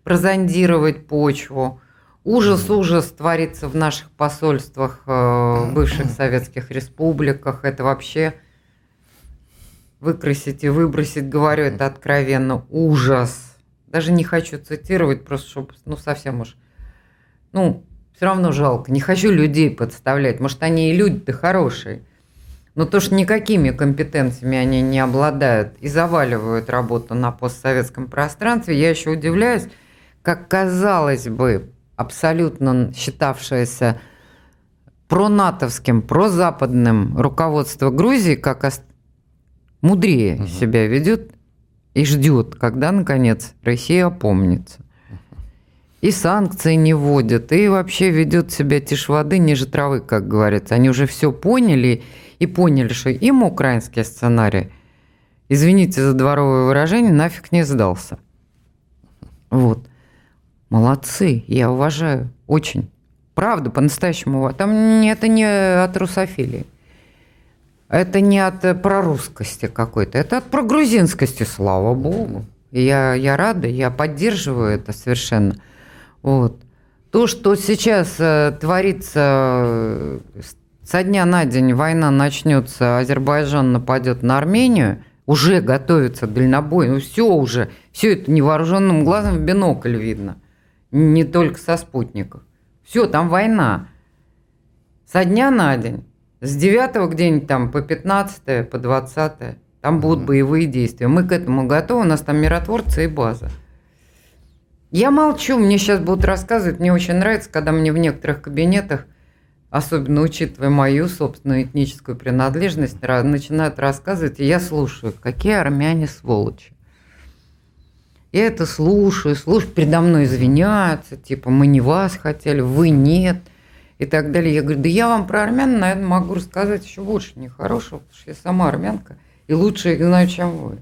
прозондировать почву. Ужас, ужас творится в наших посольствах э, в бывших советских республиках. Это вообще выкрасить и выбросить, говорю это откровенно, ужас. Даже не хочу цитировать, просто чтобы, ну, совсем уж, ну, все равно жалко. Не хочу людей подставлять. Может, они и люди-то хорошие. Но то, что никакими компетенциями они не обладают и заваливают работу на постсоветском пространстве, я еще удивляюсь, как казалось бы, абсолютно считавшееся пронатовским, прозападным руководство Грузии, как мудрее угу. себя ведет и ждет, когда, наконец, Россия опомнится. И санкции не вводят, и вообще ведет себя тишь воды ниже травы, как говорится. Они уже все поняли и поняли, что им украинский сценарий, извините за дворовое выражение, нафиг не сдался. Вот. Молодцы, я уважаю, очень. Правда, по-настоящему. Там это не от русофилии. Это не от прорусскости какой-то, это от прогрузинскости, слава богу. Я, я рада, я поддерживаю это совершенно. Вот. То, что сейчас э, творится со дня на день война начнется, Азербайджан нападет на Армению, уже готовится дальнобой, ну все уже, все это невооруженным глазом в бинокль видно, не только со спутников. Все, там война. Со дня на день. С 9 где-нибудь там по 15 по 20 там будут боевые действия. Мы к этому готовы, у нас там миротворцы и база. Я молчу, мне сейчас будут рассказывать, мне очень нравится, когда мне в некоторых кабинетах, особенно учитывая мою собственную этническую принадлежность, начинают рассказывать, и я слушаю, какие армяне сволочи. Я это слушаю, слушаю, передо мной извиняются, типа, мы не вас хотели, вы нет, и так далее. Я говорю, да я вам про армян, наверное, могу рассказать еще больше нехорошего, потому что я сама армянка, и лучше знаю, чем вы.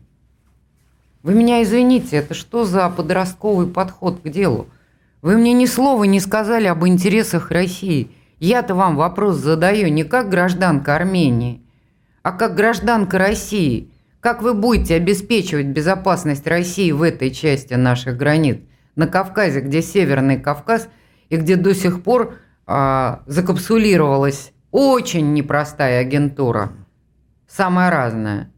Вы меня извините, это что за подростковый подход к делу? Вы мне ни слова не сказали об интересах России. Я-то вам вопрос задаю не как гражданка Армении, а как гражданка России – как вы будете обеспечивать безопасность России в этой части наших границ? На Кавказе, где Северный Кавказ, и где до сих пор а, закапсулировалась очень непростая агентура, самая разная.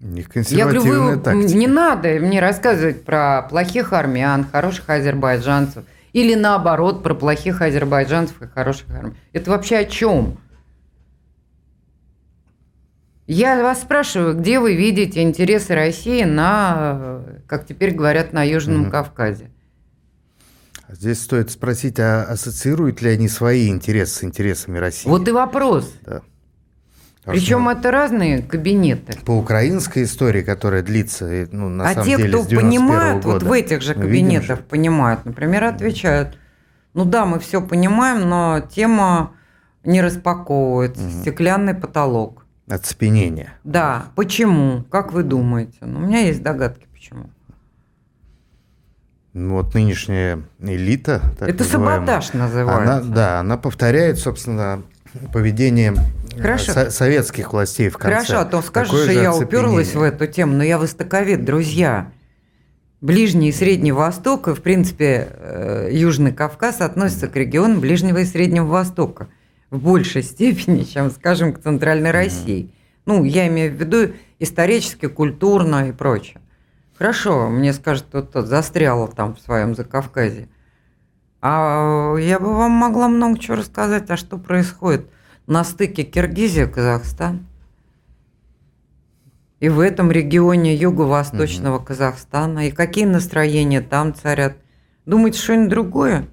Я говорю, вы, тактика. не надо мне рассказывать про плохих армян, хороших азербайджанцев, или наоборот, про плохих азербайджанцев и хороших армян. Это вообще о чем? Я вас спрашиваю, где вы видите интересы России на, как теперь говорят, на Южном угу. Кавказе? Здесь стоит спросить, а ассоциируют ли они свои интересы с интересами России? Вот и вопрос. Да. Причем это разные кабинеты. По украинской истории, которая длится, ну, на а самом те, деле, кто понимают, года, вот в этих же кабинетах понимают, например, отвечают, ну да, мы все понимаем, но тема не распаковывается, угу. стеклянный потолок. Оцепенение. Да. Почему? Как вы думаете? Ну, у меня есть догадки, почему. Ну, вот нынешняя элита. Так Это саботаж называется. Она, да, она повторяет, собственно, поведение Хорошо. Со- советских властей в конце. Хорошо, а то скажешь, что я уперлась в эту тему, но я востоковед, друзья. Ближний и Средний Восток, и, в принципе, э, Южный Кавказ относятся к региону Ближнего и Среднего Востока в большей степени, чем, скажем, к Центральной России. Ну, я имею в виду исторически, культурно и прочее. Хорошо, мне скажут, тот застрял там в своем Закавказье. А я бы вам могла много чего рассказать, а что происходит на стыке Киргизия-Казахстан. И в этом регионе юго-восточного угу. Казахстана. И какие настроения там царят. Думаете, что-нибудь другое?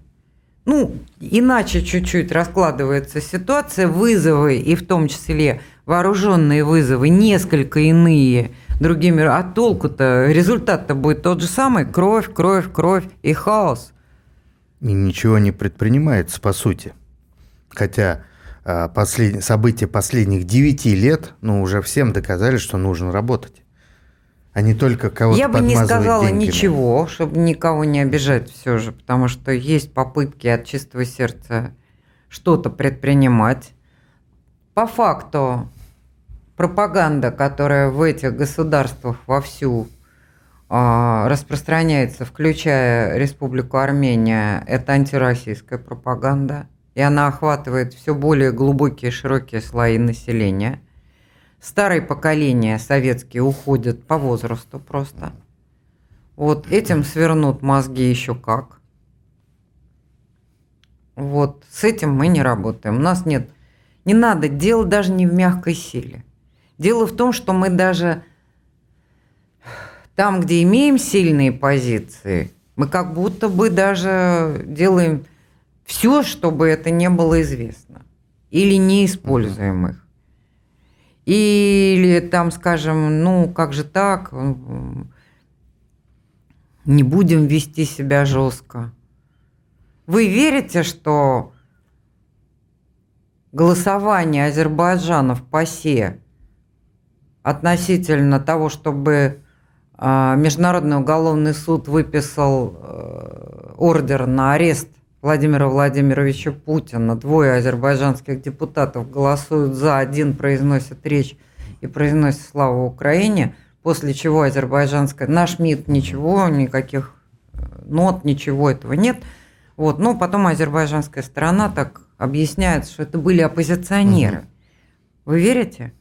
ну, иначе чуть-чуть раскладывается ситуация, вызовы, и в том числе вооруженные вызовы, несколько иные другими, а толку-то, результат-то будет тот же самый, кровь, кровь, кровь и хаос. И ничего не предпринимается, по сути. Хотя послед... события последних девяти лет, ну, уже всем доказали, что нужно работать а не только кого-то Я бы не сказала деньгами. ничего, чтобы никого не обижать все же, потому что есть попытки от чистого сердца что-то предпринимать. По факту пропаганда, которая в этих государствах вовсю э, распространяется, включая Республику Армения, это антироссийская пропаганда, и она охватывает все более глубокие широкие слои населения – старые поколения советские уходят по возрасту просто. Вот этим свернут мозги еще как. Вот с этим мы не работаем. У нас нет, не надо, дело даже не в мягкой силе. Дело в том, что мы даже там, где имеем сильные позиции, мы как будто бы даже делаем все, чтобы это не было известно. Или не используем их. Или там, скажем, ну как же так, не будем вести себя жестко. Вы верите, что голосование Азербайджана в ПАСЕ относительно того, чтобы а, Международный уголовный суд выписал э, ордер на арест Владимира Владимировича Путина. Двое азербайджанских депутатов голосуют за, один произносит речь и произносит славу Украине, после чего азербайджанская, наш МИД ничего, никаких э, нот, ничего этого нет. Вот, но потом азербайджанская сторона так объясняет, что это были оппозиционеры. Угу. Вы верите?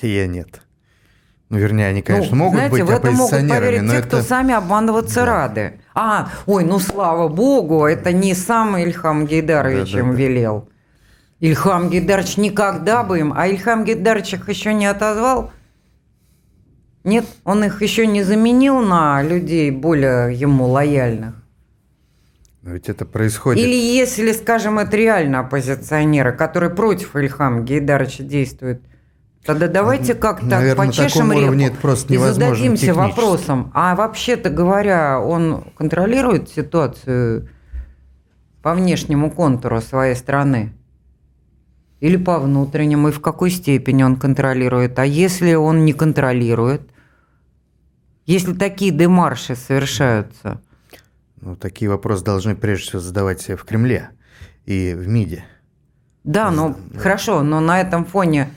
Я нет. Ну, вернее, они, конечно, ну, могут знаете, быть в это могут поверить но те, это... кто сами обманываться да. рады. А, ой, ну слава богу, это не сам Ильхам Гейдарович да, им да, велел. Ильхам Гейдарович никогда бы им, а Ильхам Гейдарович их еще не отозвал. Нет, он их еще не заменил на людей более ему лояльных. Но ведь это происходит... Или если, скажем, это реально оппозиционеры, которые против Ильхама Гейдаровича действуют, тогда давайте как-то почешем репу это просто и зададимся технически. вопросом, а вообще-то говоря, он контролирует ситуацию по внешнему контуру своей страны? Или по внутреннему, и в какой степени он контролирует? А если он не контролирует? Если такие демарши совершаются – ну, такие вопросы должны прежде всего задавать себе в Кремле и в МИДе. Да, ну да. хорошо, но на этом фоне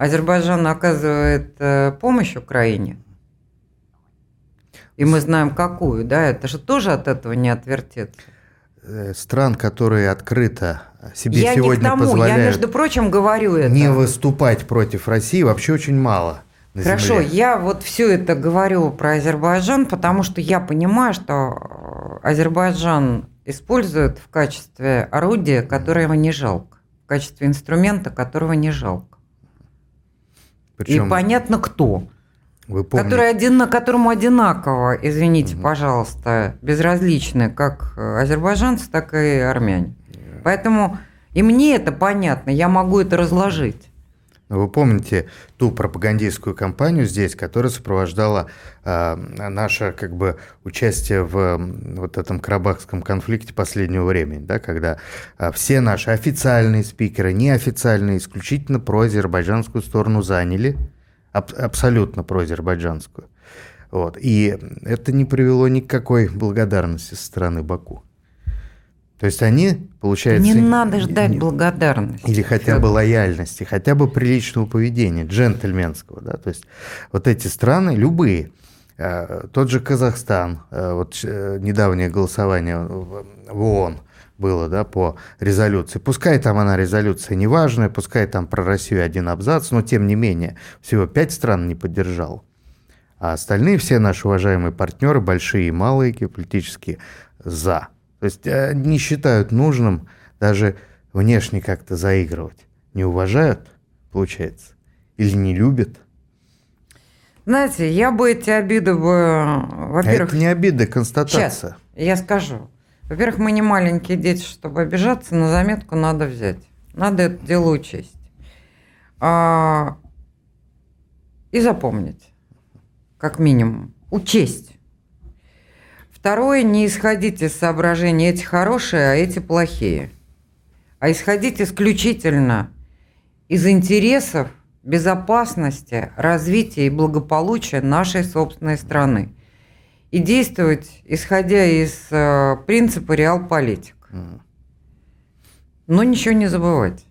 Азербайджан оказывает э, помощь Украине. И мы знаем, какую, да, это же тоже от этого не отвертеться. Э, стран, которые открыто себе я сегодня не к тому, позволяют я, между прочим, говорю это. не выступать против России, вообще очень мало Хорошо, земле. я вот все это говорю про Азербайджан, потому что я понимаю, что Азербайджан использует в качестве орудия, которого не жалко, в качестве инструмента, которого не жалко. Причем... И понятно кто. Вы помните... который один, которому одинаково, извините, угу. пожалуйста, безразличны как азербайджанцы, так и армяне. Поэтому и мне это понятно, я могу это разложить. Вы помните ту пропагандистскую кампанию здесь, которая сопровождала э, наше как бы участие в вот этом карабахском конфликте последнего времени, да, когда э, все наши официальные спикеры, неофициальные, исключительно про азербайджанскую сторону заняли, аб- абсолютно про азербайджанскую. Вот. И это не привело никакой благодарности со стороны Баку. То есть они, получается... Не надо ждать благодарности. Или хотя бы лояльности, хотя бы приличного поведения, джентльменского. Да? То есть вот эти страны, любые, э, тот же Казахстан, э, вот э, недавнее голосование в ООН было да, по резолюции. Пускай там она резолюция неважная, пускай там про Россию один абзац, но тем не менее всего пять стран не поддержал. А остальные все наши уважаемые партнеры, большие и малые геополитические, за. То есть э, не считают нужным даже внешне как-то заигрывать. Не уважают, получается, или не любят. Знаете, я бы эти обиды бы, во-первых... Это не обида, констатация. Сейчас, я скажу. Во-первых, мы не маленькие дети, чтобы обижаться, на заметку надо взять. Надо это дело учесть. А... И запомнить, как минимум. Учесть. Второе, не исходить из соображений эти хорошие, а эти плохие. А исходить исключительно из интересов безопасности, развития и благополучия нашей собственной страны. И действовать, исходя из э, принципа реал-политик. Но ничего не забывать.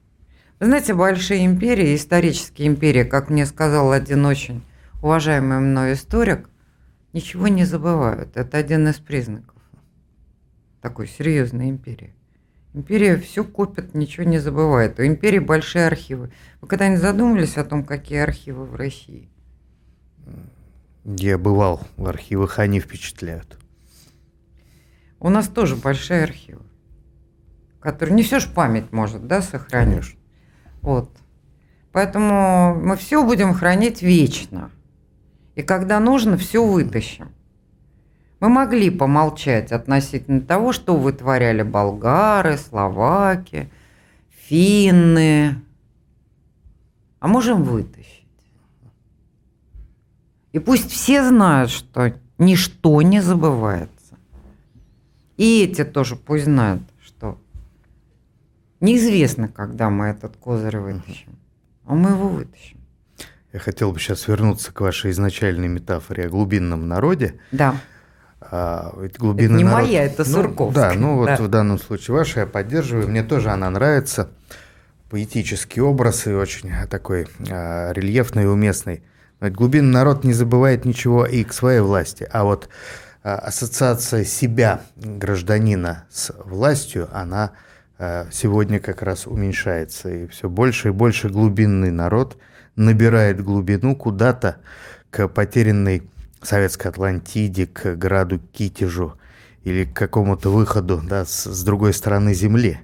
Вы знаете, большие империи, исторические империи, как мне сказал один очень уважаемый мной историк, ничего не забывают. Это один из признаков такой серьезной империи. Империя все копит, ничего не забывает. У империи большие архивы. Вы когда-нибудь задумывались о том, какие архивы в России? Я бывал в архивах, они впечатляют. У нас тоже большие архивы, которые не все же память может, да, сохранить. Конечно. Вот. Поэтому мы все будем хранить вечно. И когда нужно, все вытащим. Мы могли помолчать относительно того, что вытворяли болгары, словаки, финны. А можем вытащить. И пусть все знают, что ничто не забывается. И эти тоже пусть знают, что неизвестно, когда мы этот козырь вытащим. А мы его вытащим. Я хотел бы сейчас вернуться к вашей изначальной метафоре о глубинном народе. Да. А, ведь глубинный это не народ... моя, это Сурковская. Ну, да, ну вот да. в данном случае ваша я поддерживаю. Мне тоже она нравится. Поэтический образ и очень такой а, рельефный и уместный. Но ведь глубинный народ не забывает ничего и к своей власти. А вот а, ассоциация себя, гражданина, с властью, она а, сегодня как раз уменьшается. И все больше и больше глубинный народ – набирает глубину куда-то, к потерянной советской Атлантиде, к граду Китежу или к какому-то выходу да, с, с другой стороны Земли.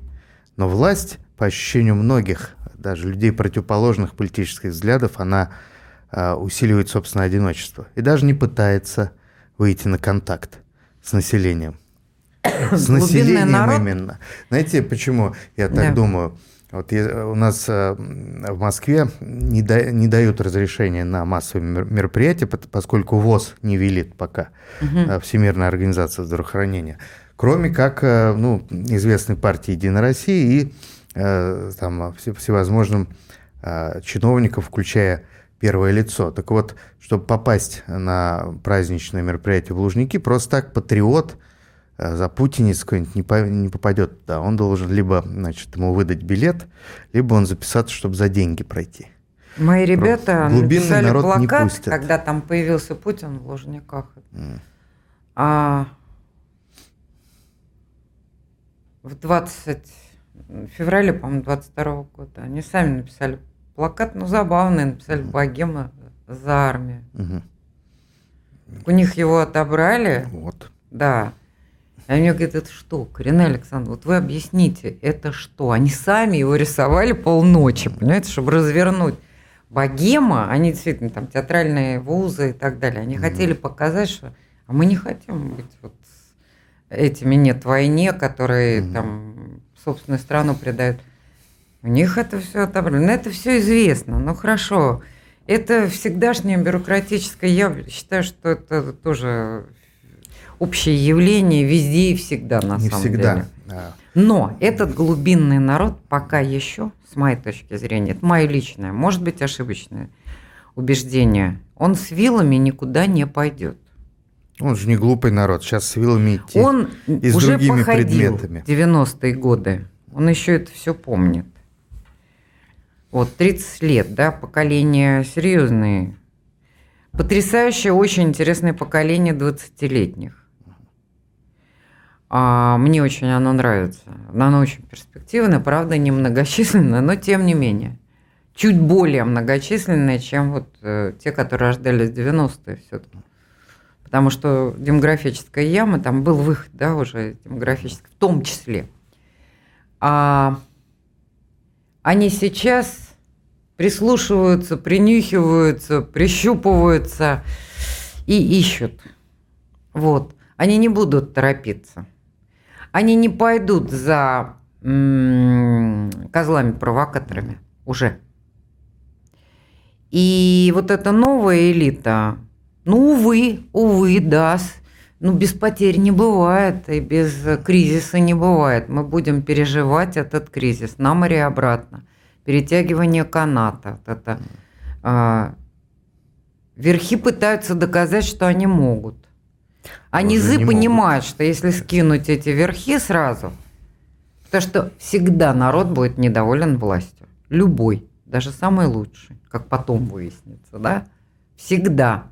Но власть, по ощущению многих, даже людей противоположных политических взглядов, она э, усиливает собственное одиночество и даже не пытается выйти на контакт с населением. С населением народ... именно. Знаете, почему я так да. думаю? Вот у нас э, в Москве не, да, не дают разрешения на массовые мероприятия, поскольку ВОЗ не велит пока, угу. Всемирная организация здравоохранения, кроме как э, ну, известной партии «Единая Россия» и там, всевозможным чиновникам, включая первое лицо. Так вот, чтобы попасть на праздничное мероприятие в Лужники, просто так патриот – Э, за путинец какой-нибудь не, по, не попадет туда. Он должен либо, значит, ему выдать билет, либо он записаться, чтобы за деньги пройти. Мои ребята написали плакат, когда там появился Путин в Лужниках. Mm. А в 20 феврале, по-моему, 22 года они сами написали плакат, ну, забавный, написали «Богема за армию». Угу. У них его отобрали. Вот. Да. А мне говорят, это что? Карина Александровна, вот вы объясните, это что? Они сами его рисовали полночи, понимаете, чтобы развернуть. Богема, они действительно там театральные вузы и так далее, они mm-hmm. хотели показать, что а мы не хотим быть вот этими нет войне, которые mm-hmm. там собственную страну предают. У них это все отобрали. Но это все известно. Ну хорошо. Это всегдашнее бюрократическое. Я считаю, что это тоже общее явление везде и всегда, на Не самом всегда. деле. Но этот глубинный народ пока еще, с моей точки зрения, это мое личное, может быть ошибочное убеждение, он с вилами никуда не пойдет. Он же не глупый народ, сейчас с вилами идти он и с уже другими походил предметами. 90-е годы, он еще это все помнит. Вот, 30 лет, да, поколение серьезные. Потрясающее, очень интересное поколение 20-летних. А, мне очень оно нравится. Оно очень перспективное, правда, немногочисленное, но тем не менее. Чуть более многочисленное, чем вот э, те, которые рождались в 90-е все-таки. Потому что демографическая яма, там был выход, да, уже демографический, в том числе. А они сейчас прислушиваются, принюхиваются, прищупываются и ищут. Вот. Они не будут торопиться они не пойдут за козлами-провокаторами уже. И вот эта новая элита, ну, увы, увы, да, ну, без потерь не бывает, и без кризиса не бывает. Мы будем переживать этот кризис на море обратно. Перетягивание каната. Вот это, а, верхи пытаются доказать, что они могут. А низы не понимают, могут. что если скинуть эти верхи сразу, то что всегда народ будет недоволен властью. Любой, даже самый лучший, как потом выяснится, да? Всегда.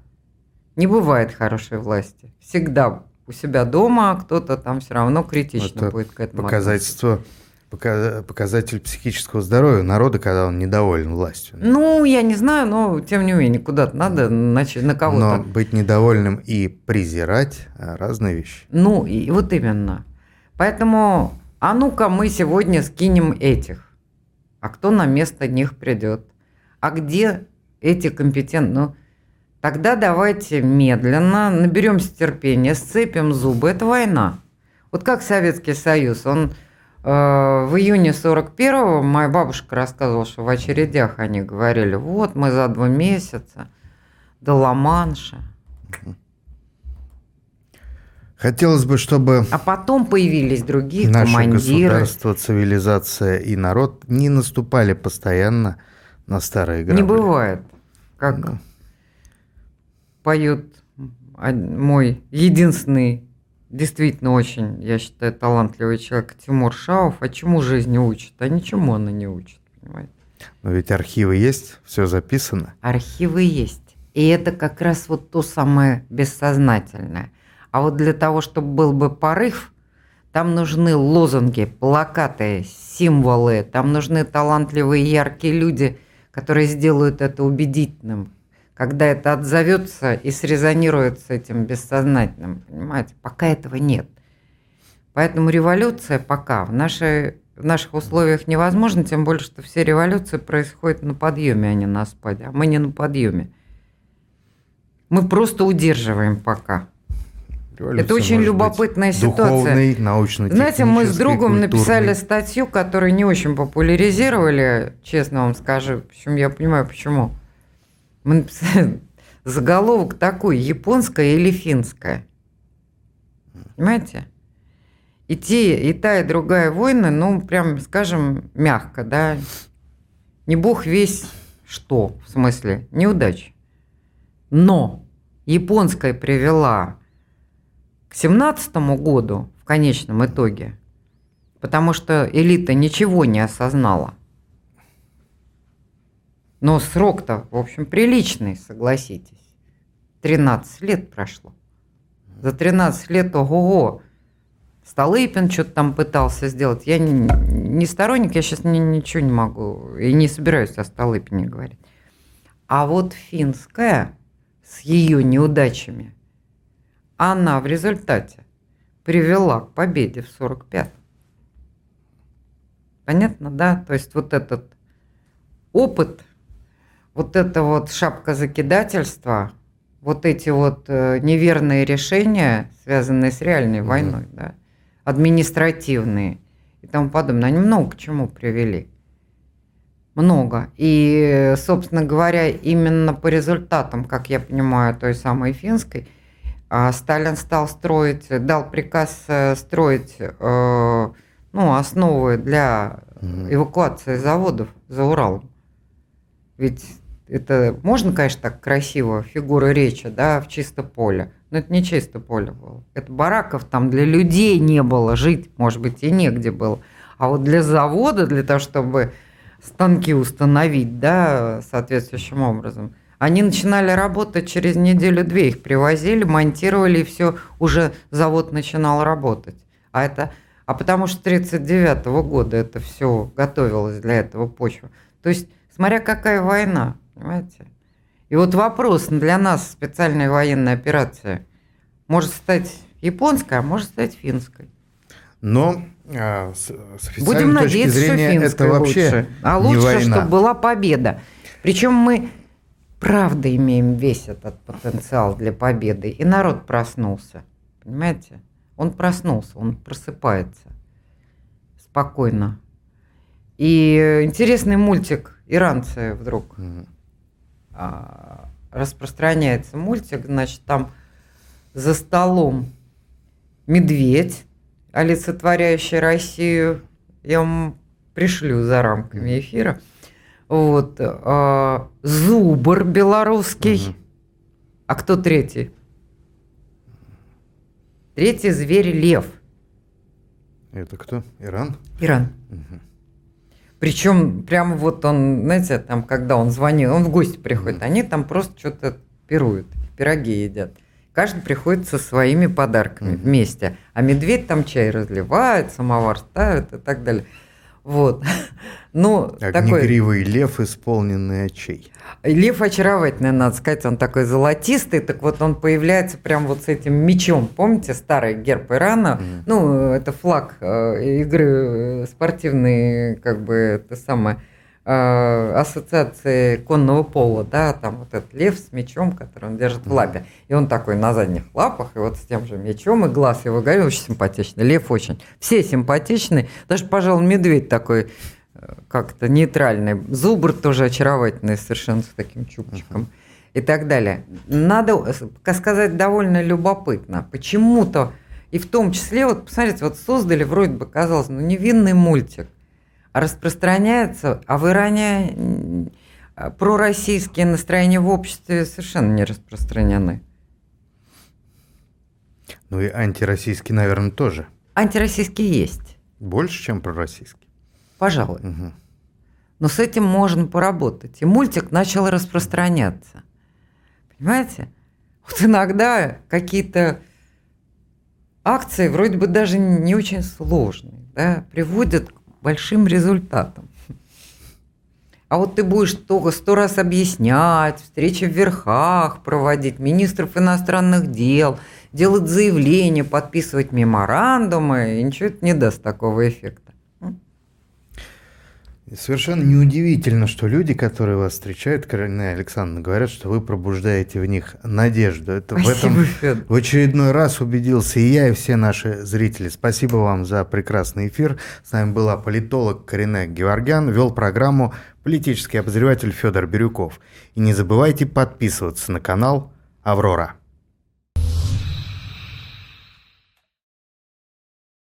Не бывает хорошей власти. Всегда у себя дома кто-то там все равно критично Это будет к этому показательство относиться показатель психического здоровья народа, когда он недоволен властью. Ну, я не знаю, но тем не менее, куда-то надо начать на кого-то. Но быть недовольным и презирать – разные вещи. Ну, и вот именно. Поэтому, а ну-ка мы сегодня скинем этих. А кто на место них придет? А где эти компетентные? Ну, тогда давайте медленно наберемся терпения, сцепим зубы. Это война. Вот как Советский Союз, он в июне 41-го моя бабушка рассказывала, что в очередях они говорили, вот мы за два месяца до Ла-Манша. Хотелось бы, чтобы... А потом появились другие наше командиры. государство, цивилизация и народ не наступали постоянно на старые грабли. Не бывает. Как ну. поет мой единственный действительно очень, я считаю, талантливый человек Тимур Шаов. А чему жизнь учит? А ничему она не учит, понимаете? Но ведь архивы есть, все записано. Архивы есть. И это как раз вот то самое бессознательное. А вот для того, чтобы был бы порыв, там нужны лозунги, плакаты, символы, там нужны талантливые, яркие люди, которые сделают это убедительным. Когда это отзовется и срезонирует с этим бессознательным, понимаете? Пока этого нет. Поэтому революция пока в, нашей, в наших условиях невозможна, тем более, что все революции происходят на подъеме, а не на спаде. А мы не на подъеме. Мы просто удерживаем пока. Революция это очень любопытная быть ситуация. Духовный, Знаете, мы с другом культурный. написали статью, которую не очень популяризировали, честно вам скажу. Причем я понимаю, почему. Мы написали заголовок такой, японская или финская. Понимаете? И, те, и та, и другая войны, ну, прям, скажем, мягко, да, не бог весь что, в смысле, неудачи. Но японская привела к семнадцатому году в конечном итоге, потому что элита ничего не осознала. Но срок-то, в общем, приличный, согласитесь. 13 лет прошло. За 13 лет, ого-го, Столыпин что-то там пытался сделать. Я не, не сторонник, я сейчас ни, ничего не могу и не собираюсь о Столыпине говорить. А вот финская с ее неудачами, она в результате привела к победе в 45-м. Понятно, да? То есть вот этот опыт, вот это вот шапка закидательства, вот эти вот э, неверные решения, связанные с реальной mm-hmm. войной, да, административные и тому подобное, они много к чему привели. Много. И, собственно говоря, именно по результатам, как я понимаю, той самой финской, а, Сталин стал строить, дал приказ э, строить э, ну, основы для эвакуации заводов за Уралом. Ведь это можно, конечно, так красиво, фигура речи, да, в чисто поле. Но это не чисто поле было. Это бараков там для людей не было, жить, может быть, и негде было. А вот для завода, для того, чтобы станки установить, да, соответствующим образом, они начинали работать через неделю-две, их привозили, монтировали, и все, уже завод начинал работать. А это, а потому что 39 -го года это все готовилось для этого почвы. То есть, смотря какая война, понимаете? И вот вопрос для нас специальная военная операция может стать японской, а может стать финской. Но а, с, с Будем надеяться, зрения, что финская это вообще лучше. А лучше, война. чтобы была победа. Причем мы правда имеем весь этот потенциал для победы. И народ проснулся. Понимаете? Он проснулся, он просыпается спокойно. И интересный мультик «Иранцы» вдруг mm а, распространяется мультик, значит, там за столом медведь, олицетворяющий Россию. Я вам пришлю за рамками эфира. Вот. А, зубр белорусский. Угу. А кто третий? Третий зверь лев. Это кто? Иран? Иран. Угу. Причем прямо вот он, знаете, там, когда он звонил, он в гости приходит, mm-hmm. они там просто что-то пируют, пироги едят. Каждый приходит со своими подарками mm-hmm. вместе. А медведь там чай разливает, самовар ставит и так далее. Вот. Ну, Огнегривый такой... лев, исполненный очей. Лев очаровательный, надо сказать, он такой золотистый, так вот он появляется прям вот с этим мечом. Помните старый герб Ирана? Mm. Ну, это флаг э, игры э, спортивной, как бы, это самое, ассоциации конного пола, да, там вот этот лев с мечом, который он держит в лапе. И он такой на задних лапах, и вот с тем же мечом, и глаз его горел, очень симпатичный. Лев очень. Все симпатичные. Даже, пожалуй, медведь такой как-то нейтральный. Зубр тоже очаровательный, совершенно с таким чубчиком. Uh-huh. И так далее. Надо сказать довольно любопытно. Почему-то, и в том числе, вот посмотрите, вот создали вроде бы, казалось, ну невинный мультик, распространяется, а в Иране пророссийские настроения в обществе совершенно не распространены. Ну и антироссийские, наверное, тоже. Антироссийские есть. Больше, чем пророссийские пожалуй. Угу. Но с этим можно поработать. И мультик начал распространяться. Понимаете? Вот иногда какие-то акции, вроде бы даже не очень сложные, да, приводят к большим результатам. А вот ты будешь только сто раз объяснять, встречи в верхах проводить, министров иностранных дел, делать заявления, подписывать меморандумы, и ничего это не даст такого эффекта. Совершенно неудивительно, что люди, которые вас встречают, Каролина Александровна, говорят, что вы пробуждаете в них надежду. Это Спасибо, в этом в очередной раз убедился и я, и все наши зрители. Спасибо вам за прекрасный эфир. С нами была политолог Карина Геворгян, вел программу политический обозреватель Федор Бирюков. И не забывайте подписываться на канал «Аврора».